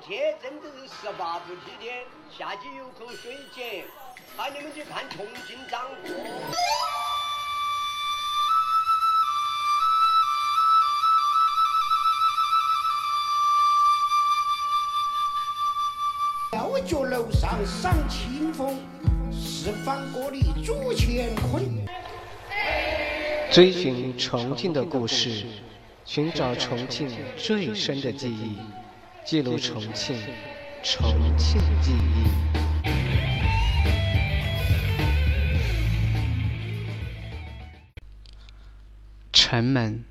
天真的是十八步之天，下去有口水井，喊你们去看重庆掌舵。吊脚楼上赏清风，四方歌里煮乾坤。追寻重庆的故事，寻找重庆最深的记忆，记录重庆，重庆记忆。城门，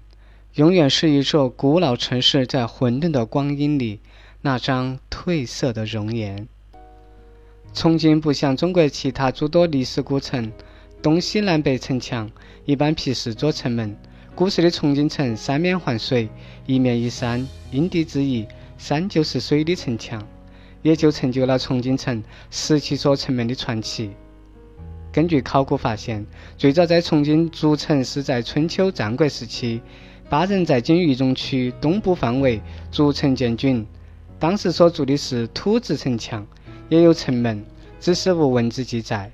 永远是一座古老城市在混沌的光阴里那张褪色的容颜。重庆不像中国其他诸多历史古城，东西南北城墙一般皮四座城门。古时的重庆城三面环水，一面依山，因地制宜，山就是水的城墙，也就成就了重庆城十七座城门的传奇。根据考古发现，最早在重庆筑城是在春秋战国时期，巴人在今渝中区东部范围筑城建郡，当时所筑的是土质城墙，也有城门，只是无文字记载。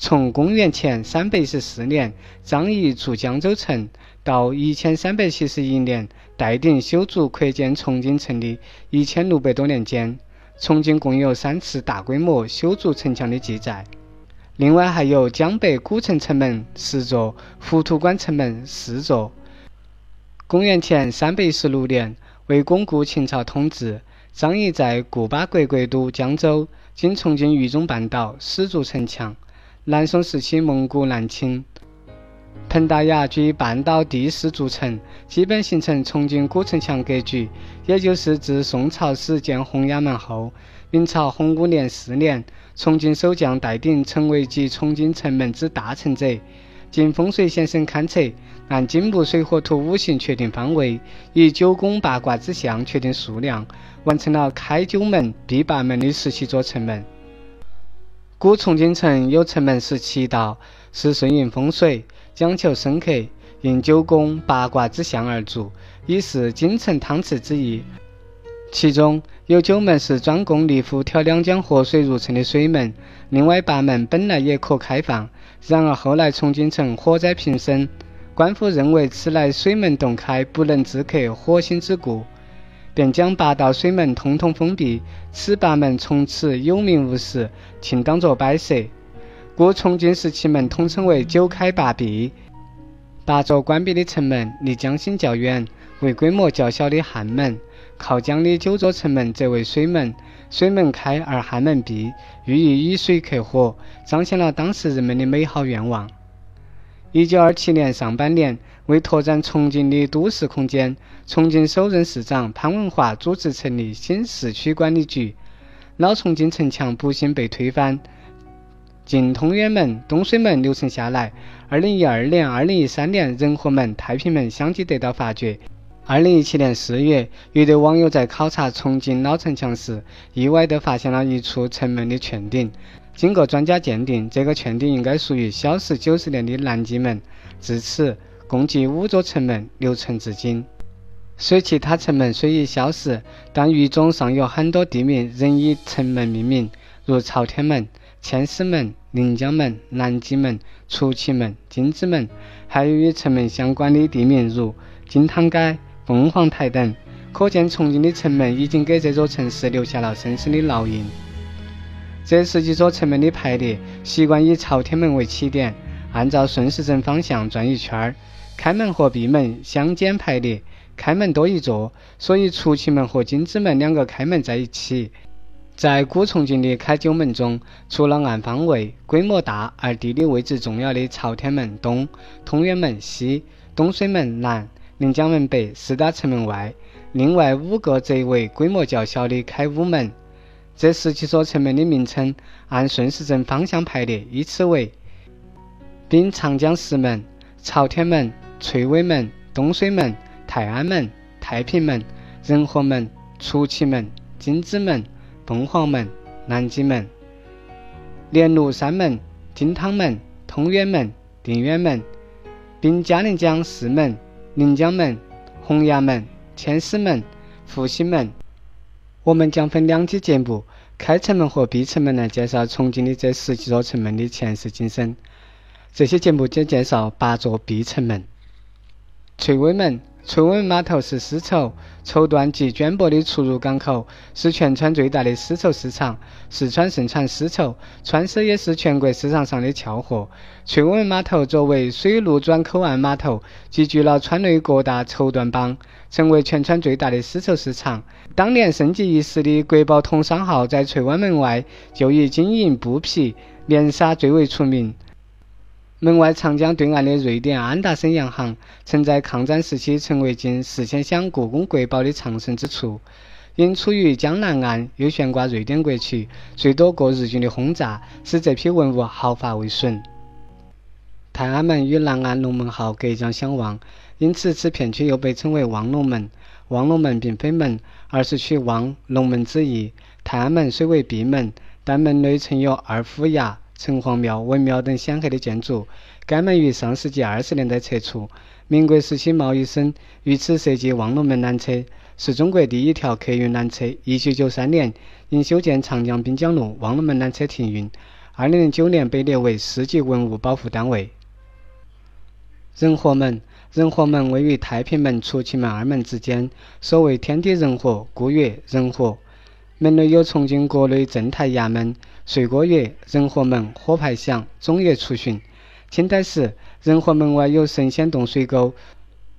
从公元前三百一十四年张仪筑江州城到一千三百七十一年戴鼎修筑扩建重庆城的一千六百多年间，重庆共有三次大规模修筑城墙的记载。另外还有江北古城城门十座、浮屠关城门四座。公元前三百一十六年，为巩固秦朝统治，张仪在固巴国国都江州（今重庆渝中半岛）始筑城墙。南宋时期，蒙古南侵，彭大雅居半岛地势筑城，基本形成重庆古城墙格局。也就是自宋朝始建洪崖门后，明朝洪武年四年。重庆守将戴鼎成为集重庆城门之大成者。经风水先生勘测，按金木水火土五行确定方位，以九宫八卦之象确定数量，完成了开九门、闭八门的十七座城门。古重庆城有城门十七道，是顺应风水，讲求深刻，应九宫八卦之象而筑，以示京城汤池之意。其中有九门是专供立夫挑两江河水入城的水门，另外八门本来也可开放，然而后来重庆城火灾频生，官府认为此乃水门洞开，不能自克火星之故，便将八道水门通通封闭，此八门从此有名无实，请当作摆设。故重庆十七门统称为九开八闭。八座关闭的城门离江心较远，为规模较小的汉门。靠江的九座城门则为水门，水门开而汉门闭，寓意以水克火，彰显了当时人们的美好愿望。一九二七年上半年，为拓展重庆的都市空间，重庆首任市长潘文华主持成立新市区管理局，老重庆城墙不幸被推翻，晋通远门、东水门留存下来。二零一二年、二零一三年，仁和门、太平门相继得到发掘。二零一七年四月，一对网友在考察重庆老城墙时，意外地发现了一处城门的券顶。经过专家鉴定，这个券顶应该属于消失九十年的南极门。至此，共计五座城门留存至今。虽其他城门虽已消失，但渝中尚有很多地名仍以城门命名，如朝天门、千厮门、临江门、南极门、出奇门、金子门，还有与城门相关的地名如金汤街。凤凰台等，可见重庆的城门已经给这座城市留下了深深的烙印。这十几座城门的排列习惯以朝天门为起点，按照顺时针方向转一圈儿。开门和闭门相间排列，开门多一座，所以出奇门和金子门两个开门在一起。在古重庆的开九门中，除了按方位、规模大而地理位置重要的朝天门东、通远门西、东水门南。临江门北四大城门外，另外五个则为规模较小的开五门。这十七座城门的名称按顺时针方向排列，依次为：滨长江石门、朝天门、翠微门、东水门、泰安门、太平门、仁和门、出奇门、金子门、凤凰门、南极门、连庐山门、金汤门、通远门、定远门、并嘉陵江四门。临江门、洪崖门、千厮门、复兴门、我们将分两期节目，开城门和闭城门来介绍重庆的这十几座城门的前世今生。这些节目将介绍八座闭城门。翠微门。翠微码头是丝绸、绸缎及绢帛的出入港口，是全川最大的丝绸市场。四川盛产丝绸，川丝也是全国市场上的翘货。翠微码头作为水陆转口岸码头，集聚了川内各大绸缎帮，成为全川最大的丝绸市场。当年盛极一时的国宝通商号在翠湾门外就以金银布匹、棉纱最为出名。门外长江对岸的瑞典安达森洋行，曾在抗战时期成为近四千箱故宫国宝的藏身之处。因处于江南岸，又悬挂瑞典国旗，最多过日军的轰炸，使这批文物毫发未损。泰安门与南岸龙门号隔江相望，因此此片区又被称为望龙门。望龙门并非门，而是取望龙门之意。泰安门虽为闭门，但门内曾有二府衙。城隍庙、文庙等显赫的建筑，该门于上世纪二十年代拆除。民国时期，贸易省于此设计望龙门缆车，是中国第一条客运缆车。一九九三年，因修建长江滨江路，望龙门缆车停运。二零零九年被列为市级文物保护单位。仁和门，仁和门位于太平门、出奇门二门之间，所谓天地人和，故曰仁和。门内有重庆国内正太衙门。岁过月，仁和门火牌响，中夜出巡。清代时，仁和门外有神仙洞水沟，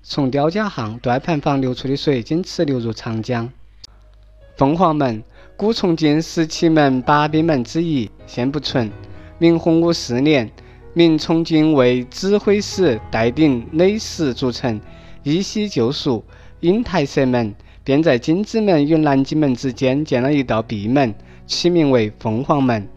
从刁家巷、断盘房流出的水经此流入长江。凤凰门，古重庆十七门八兵门之一，现不存。明洪武四年，明重庆卫指挥使戴鼎垒石筑城，依稀旧俗，因台设门，便在金子门与南京门之间建了一道闭门。起名为凤凰门，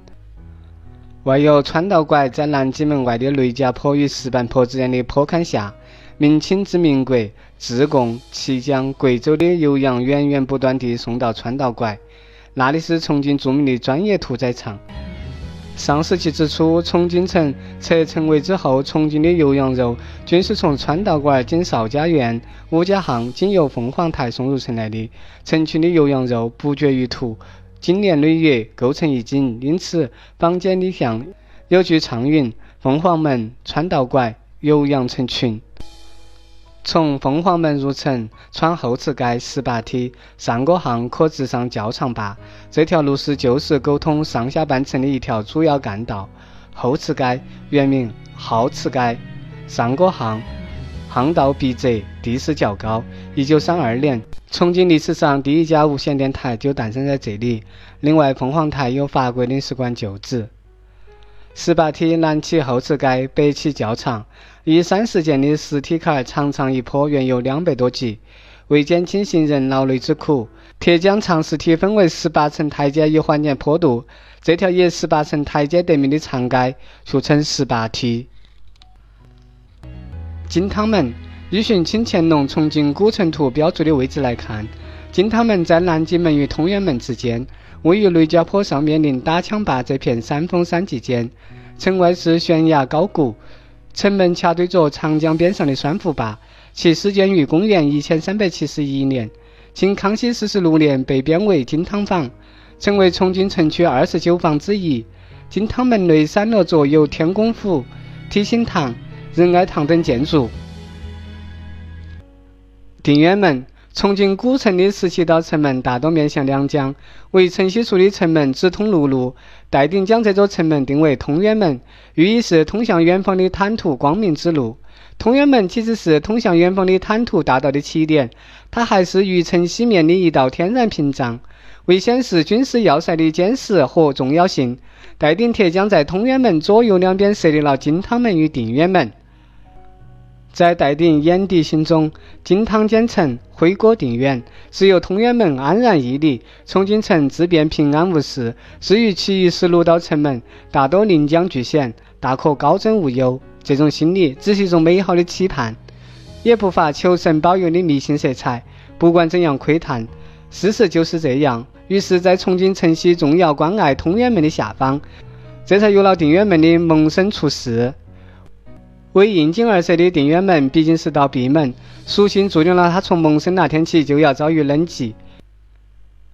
外有川道拐，在南极门外的雷家坡与石板坡之间的坡坎下。明清至民国，自贡、綦江、贵州的油羊源源不断地送到川道拐，那里是重庆著名的专业屠宰场。上世纪之初，重庆城拆城围之后，重庆的油羊肉均是从川道拐经邵家院、吴家巷，经由凤凰台送入城来的。城区的油羊肉不绝于途。经年累月构成一景，因此坊间里向有句畅云：“凤凰门穿道拐，油羊成群。”从凤凰门入城，穿后池街十八梯，上个巷可直上教场坝。这条路是旧时沟通上下半城的一条主要干道。后池街原名好池街，上个巷。巷道笔直，地势较高。一九三二年，重庆历史上第一家无线电台就诞生在这里。另外，凤凰台有法国领事馆旧址。十八梯南起后池街，北起教场。一三四建的石梯坎，长长一坡，原有两百多级。为减轻行人劳累之苦，铁将长石梯分为十八层台阶，以缓解坡度。这条以十八层台阶得名的长街，俗称十八梯。金汤门，依循清乾隆《重庆古城图》标注的位置来看，金汤门在南京门与通远门之间，位于雷家坡上面临打枪坝这片山峰山脊间。城外是悬崖高谷，城门恰对着长江边上的栓湖坝，其始建于公元一千三百七十一年，清康熙四十六年被编为金汤坊，成为重庆城区二十九坊之一。金汤门内散落着有天宫府、提心堂。仁爱堂等建筑。定远门，重庆古城的十七道城门大多面向两江，为城西处的城门直通陆路。戴鼎将这座城门定为通远门，寓意是通向远方的坦途光明之路。通远门其实是通向远方的坦途大道的起点，它还是渝城西面的一道天然屏障。为显示军事要塞的坚实和重要性，戴鼎铁将在通远门左右两边设立了金汤门与定远门。在戴鼎眼底心中，金汤坚城，辉过定远。只有通远门安然屹立，重庆城自便平安无事。至于其余十六道城门，大多临江据险，大可高枕无忧。这种心理只是一种美好的期盼，也不乏求神保佑的迷信色彩。不管怎样窥探，事实就是这样。于是，在重庆城西重要关隘通远门的下方，这才有了定远门的萌生出世。为应景而设的定远门毕竟是道闭门，属性注定了它从萌生那天起就要遭遇冷寂。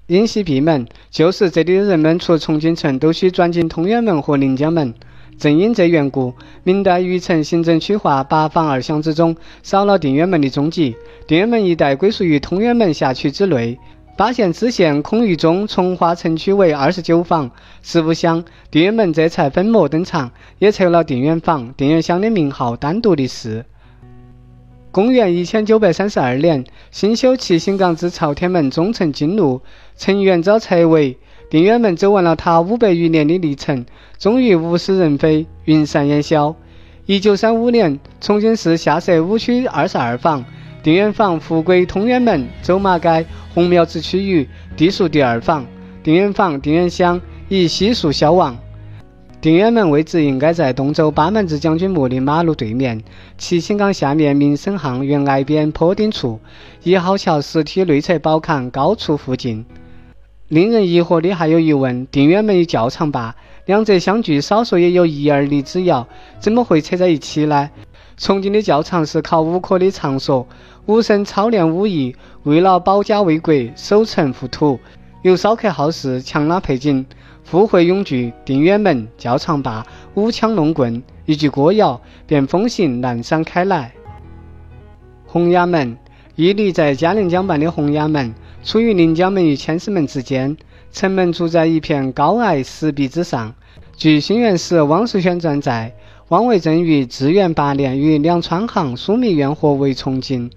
因西闭门，旧时这里的人们出重庆城都需转进通远门和临江门。正因这缘故，明代余城行政区划八坊二乡之中少了定远门的踪迹。定远门一带归属于通远门辖区之内。巴县知县孔玉忠从化城区为二十九坊，实不乡定远门这才粉墨登场，也成了定远坊、定远乡的名号单独的事。公元一千九百三十二年，新修齐兴港至朝天门中城金路，陈元昭拆为定远门走完了他五百余年的历程，终于物是人非，云散烟消。一九三五年，重庆市下设五区二十二坊，定远坊复归通远门、走马街、红庙子区域，地属第二坊。定远坊、定远乡以悉数消亡。定远门位置应该在东周八门子将军墓的马路对面，七星岗下面民生巷原挨边坡顶处，一号桥石梯内侧宝坎高处附近。令人疑惑的还有一问：定远门与教场坝两者相距少说也有一二里之遥，怎么会扯在一起呢？重庆的教场是考武科的场所，武生操练武艺，为了保家卫国，守城护土，有骚客好事，强拉配景。富会永聚，定远门、教场坝、舞枪弄棍，一句歌谣，便风行南山开来。洪崖门，屹立在嘉陵江畔的洪崖门，处于临江门与千厮门之间。城门筑在一片高矮石壁之上。据新元史汪世轩传载，汪维正于至元八年与梁川行枢密院合围重庆，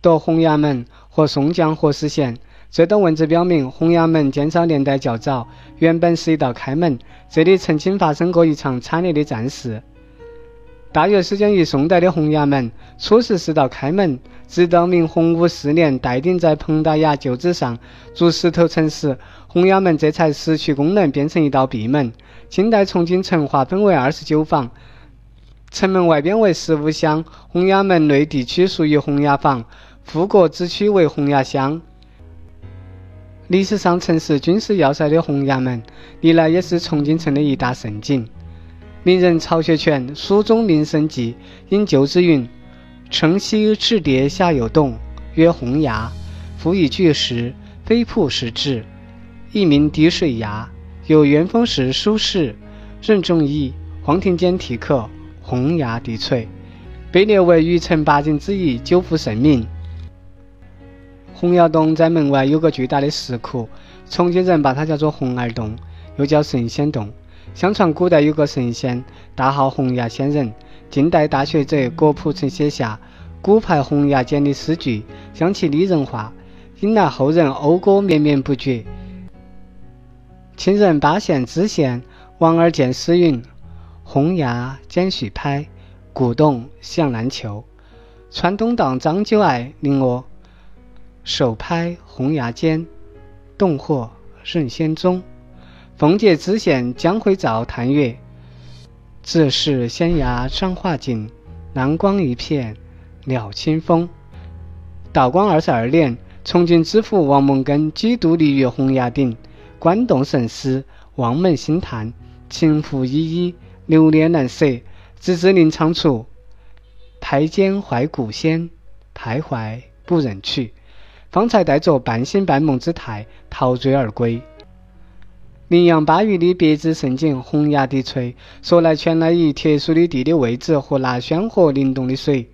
夺洪崖门和宋江河实县。这段文字表明，洪崖门建造年代较早，原本是一道开门，这里曾经发生过一场惨烈的战事。大约始建于宋代的洪崖门，初时是道开门，直到明洪武四年，戴顶在彭大崖旧址上筑石头城时，洪崖门这才失去功能，变成一道闭门。清代重庆城划分为二十九坊，城门外边为十五乡，洪崖门内地区属于洪崖坊，富国之区为洪崖乡。历史上曾是军事要塞的洪崖门，历来也是重庆城的一大胜景。名人曹学全《书中名胜记》因旧之云：“城西赤叠下有洞，曰洪崖，复以巨石，飞瀑石质，一名滴水崖。有元丰时书史任仲夷、黄庭坚题刻‘洪崖滴翠’，被列为余城八景之一，久负盛名。”洪崖洞在门外有个巨大的石窟，重庆人把它叫做洪儿洞，又叫神仙洞。相传古代有个神仙，大号洪崖仙人。近代大学者郭璞曾写下古派洪崖简的诗句，将其拟人化，引来后人讴歌绵绵不绝。清人巴县知县王二见诗云：“洪崖简续拍，古洞向南求。川东荡张九爱，令我。”手拍红崖间，洞壑任仙踪。奉节知县江辉照叹曰：“自是仙崖山画景，蓝光一片鸟清风。”道光二十二年，重庆知府王蒙根几度立于洪崖顶，观动神思，望门兴叹，情复依依，流连难舍，直至临仓处，拍肩怀古仙，徘徊不忍去。方才带着半醒半梦之态陶醉而归。名扬巴渝的别致胜景洪崖滴翠，说来全赖于特殊的地理位置和那鲜活灵动的水。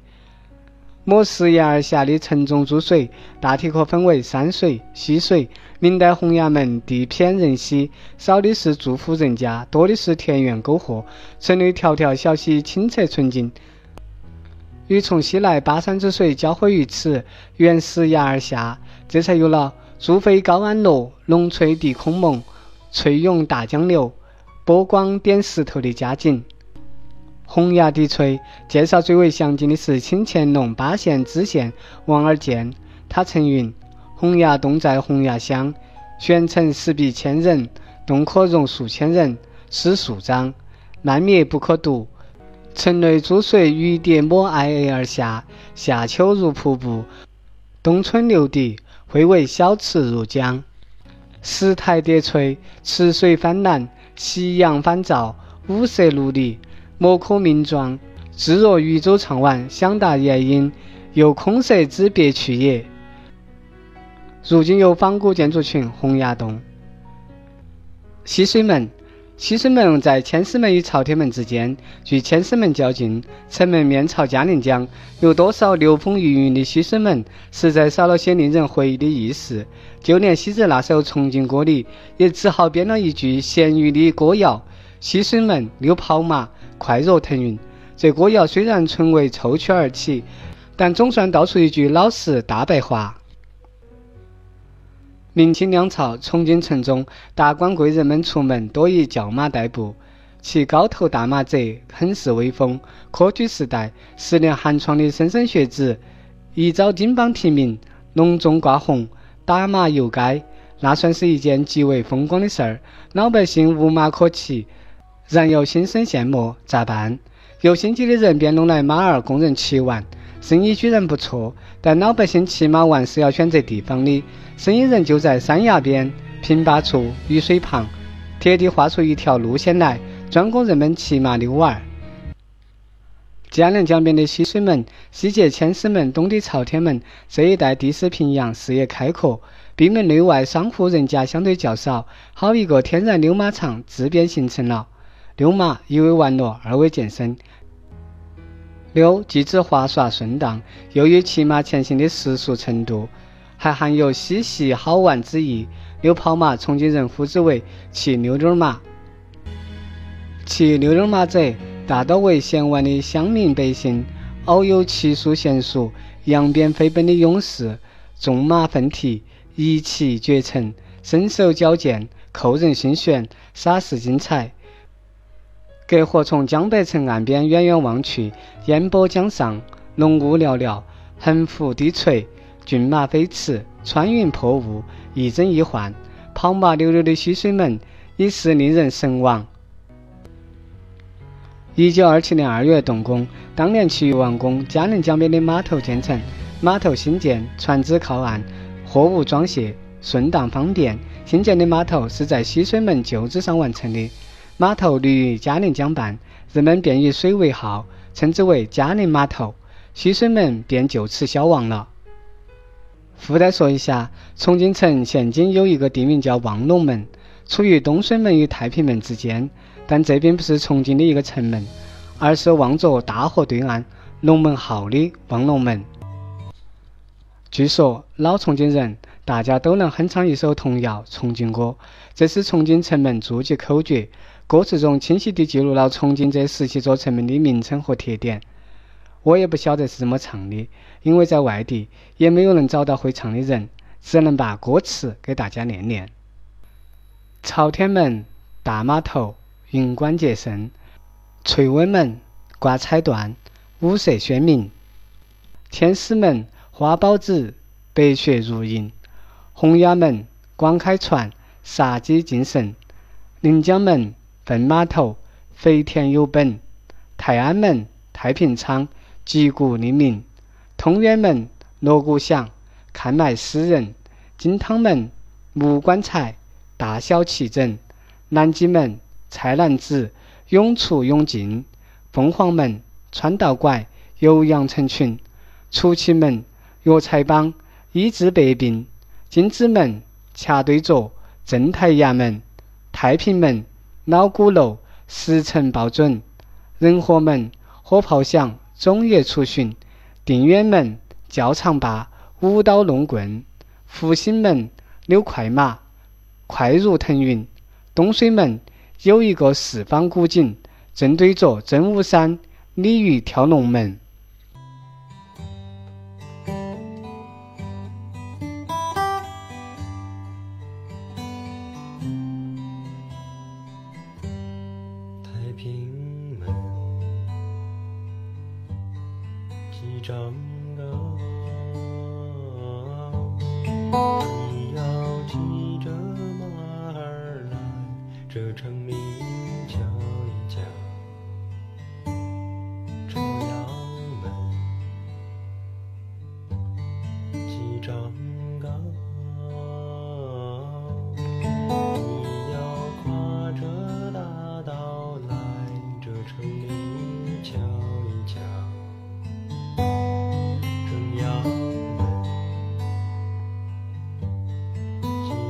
抹石崖而下的城中诸水，大体可分为山水、溪水。明代洪崖门地偏人稀，少的是住户人家，多的是田园沟壑，城内条条小溪清澈纯净。与从西来巴山之水交汇于此，沿石崖而下，这才有了“珠飞高安落，龙翠地空蒙，翠涌大江流，波光点石头”的佳景。洪崖滴翠，介绍最为详尽的是清乾隆巴县知县王二建，他曾云：“洪崖洞在洪崖乡，悬城石壁千人，洞可容数千人，诗数章，漫灭不可读。”城内诸水鱼蝶抹皑皑而下，夏秋如瀑布，冬春流滴，汇为小池如江。石台叠翠，池水翻蓝，夕阳返照，五色陆离，莫可名状。自若渔舟唱晚，想达夜莺，又空色之别去也。如今有仿古建筑群洪崖洞。西水门，西水门在千厮门与朝天门之间，距千厮门较近，城门面朝嘉陵江。有多少流风余韵的西水门，实在少了些令人回忆的意思。就连昔日那首重庆歌里，也只好编了一句咸鱼的歌谣：“西水门溜跑马，快若腾云。”这歌谣虽然纯为凑趣而起，但总算道出一句老实大白话。明清两朝，重庆城中达官贵人们出门多以轿马代步，骑高头大马者很是威风。科举时代，十年寒窗的莘莘学子，一朝金榜题名，隆重挂红，打马游街，那算是一件极为风光的事儿。老百姓无马可骑，然又心生羡慕，咋办？有心机的人便弄来马儿供人骑玩，生意居然不错。但老百姓骑马玩是要选择地方的，生意人就在山崖边、平坝处、雨水旁，特地画出一条路线来，专供人们骑马遛玩。嘉陵江边的西水门，西接千厮门，东抵朝天门，这一带地势平阳，视野开阔，闭门内外商户人家相对较少，好一个天然溜马场自便形成了。溜马一为玩乐，二为健身。溜既指滑耍顺当，又与骑马前行的时速程度，还含有嬉戏好玩之意。溜跑马，重庆人呼之为骑溜溜马。骑溜溜马者，大多为闲玩的乡民百姓，偶有骑术娴熟、扬鞭飞奔的勇士，纵马奋蹄，一骑绝尘，身手矫健，扣人心弦，煞是精彩。隔河从江北城岸边远远望去，烟波江上，浓雾寥寥，横幅低垂，骏马飞驰，穿云破雾，一真一幻。跑马溜溜的西水门，已是令人神往。一九二七年二月动工，当年七月完工。嘉陵江边的码头建成，码头新建，船只靠岸，货物装卸顺当方便。新建的码头是在西水门旧址上完成的。码头立于嘉陵江畔，人们便以水为号，称之为嘉陵码头。西水门便就此消亡了。附带说一下，重庆城现今有一个地名叫望龙门，处于东水门与太平门之间，但这并不是重庆的一个城门，而是望着大河对岸龙门号的望龙门。据说老重庆人大家都能哼唱一首童谣《重庆歌》，这是重庆城门筑基口诀。歌词中清晰地记录了重庆这十七座城门的名称和特点。我也不晓得是怎么唱的，因为在外地也没有能找到会唱的人，只能把歌词给大家念念。朝天门、大码头、云关节胜、翠微门、挂彩缎、五色鲜明；天师门、花宝子、白雪如银；洪崖门、广开船、杀鸡敬神；临江门。粪码头，肥田有本；泰安门，太平仓，击鼓令名；通远门，锣鼓响，看卖诗人；金汤门，木棺材，大小齐整；南极门，菜篮子，涌出涌进；凤凰门，穿道拐，游羊成群；出奇门，药材帮，医治百病；金子门，掐对着，正太衙门；太平门。老鼓楼，时辰报准；仁和门，火炮响，中夜出巡；定远门，教场坝，舞刀弄棍；福兴门，溜快马，快如腾云；东水门，有一个四方古井，正对着真武山，鲤鱼跳龙门。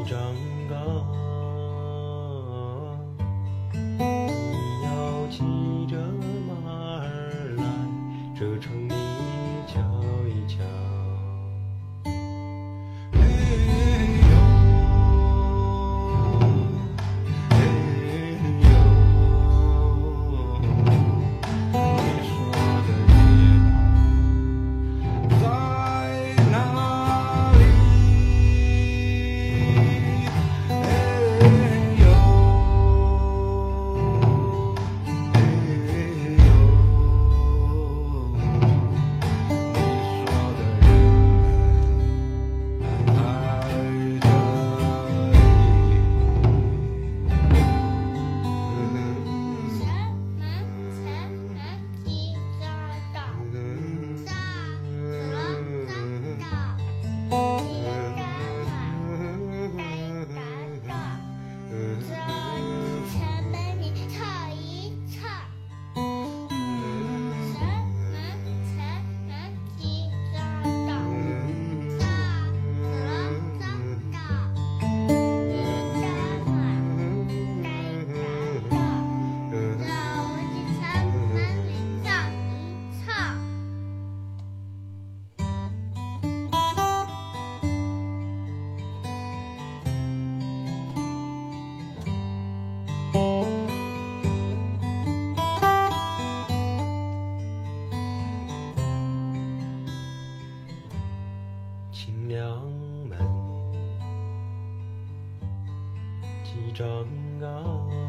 掌娘们起床了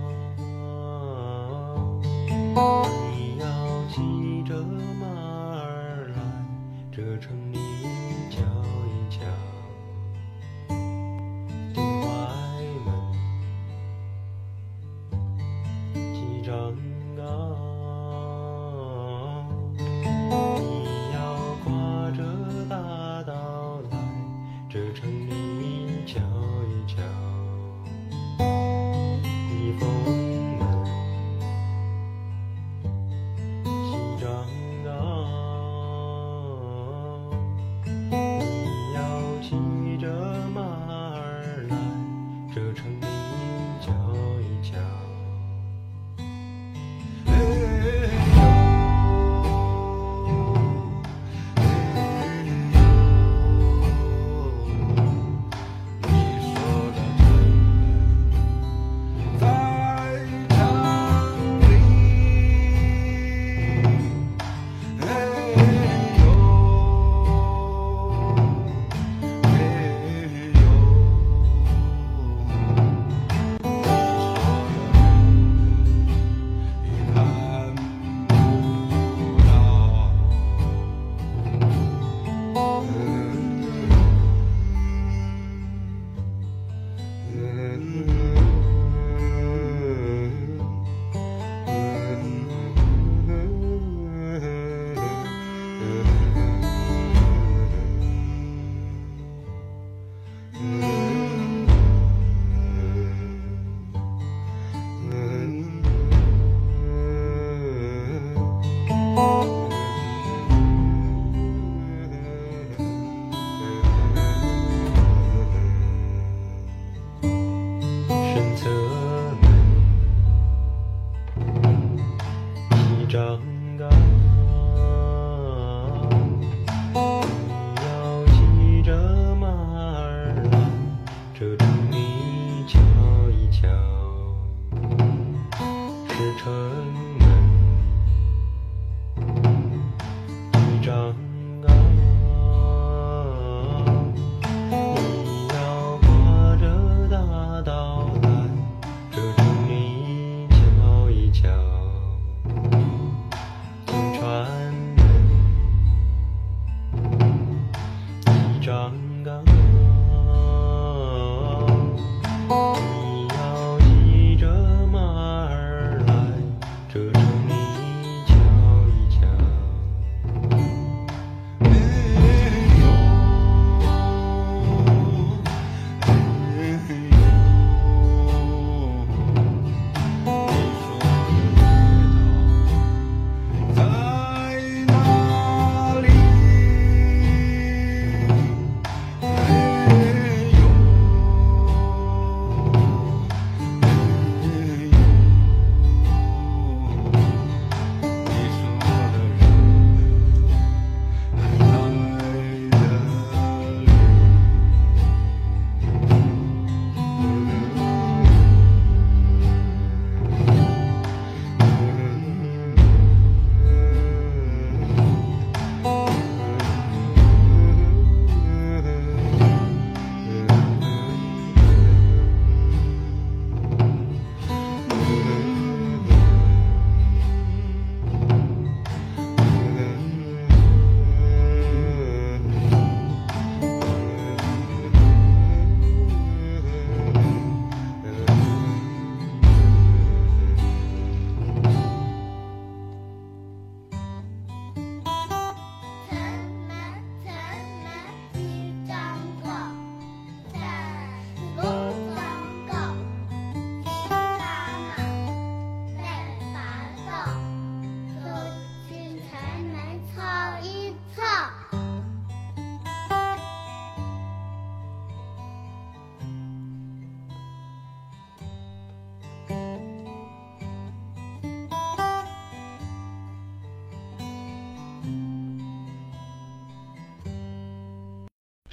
장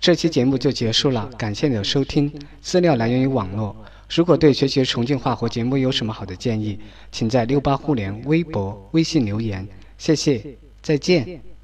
这期节目就结束了感谢你的收听。资料来源于网络。如果对学习重庆话或节目有什么好的建议请在六八互联微博微信留言。谢谢再见。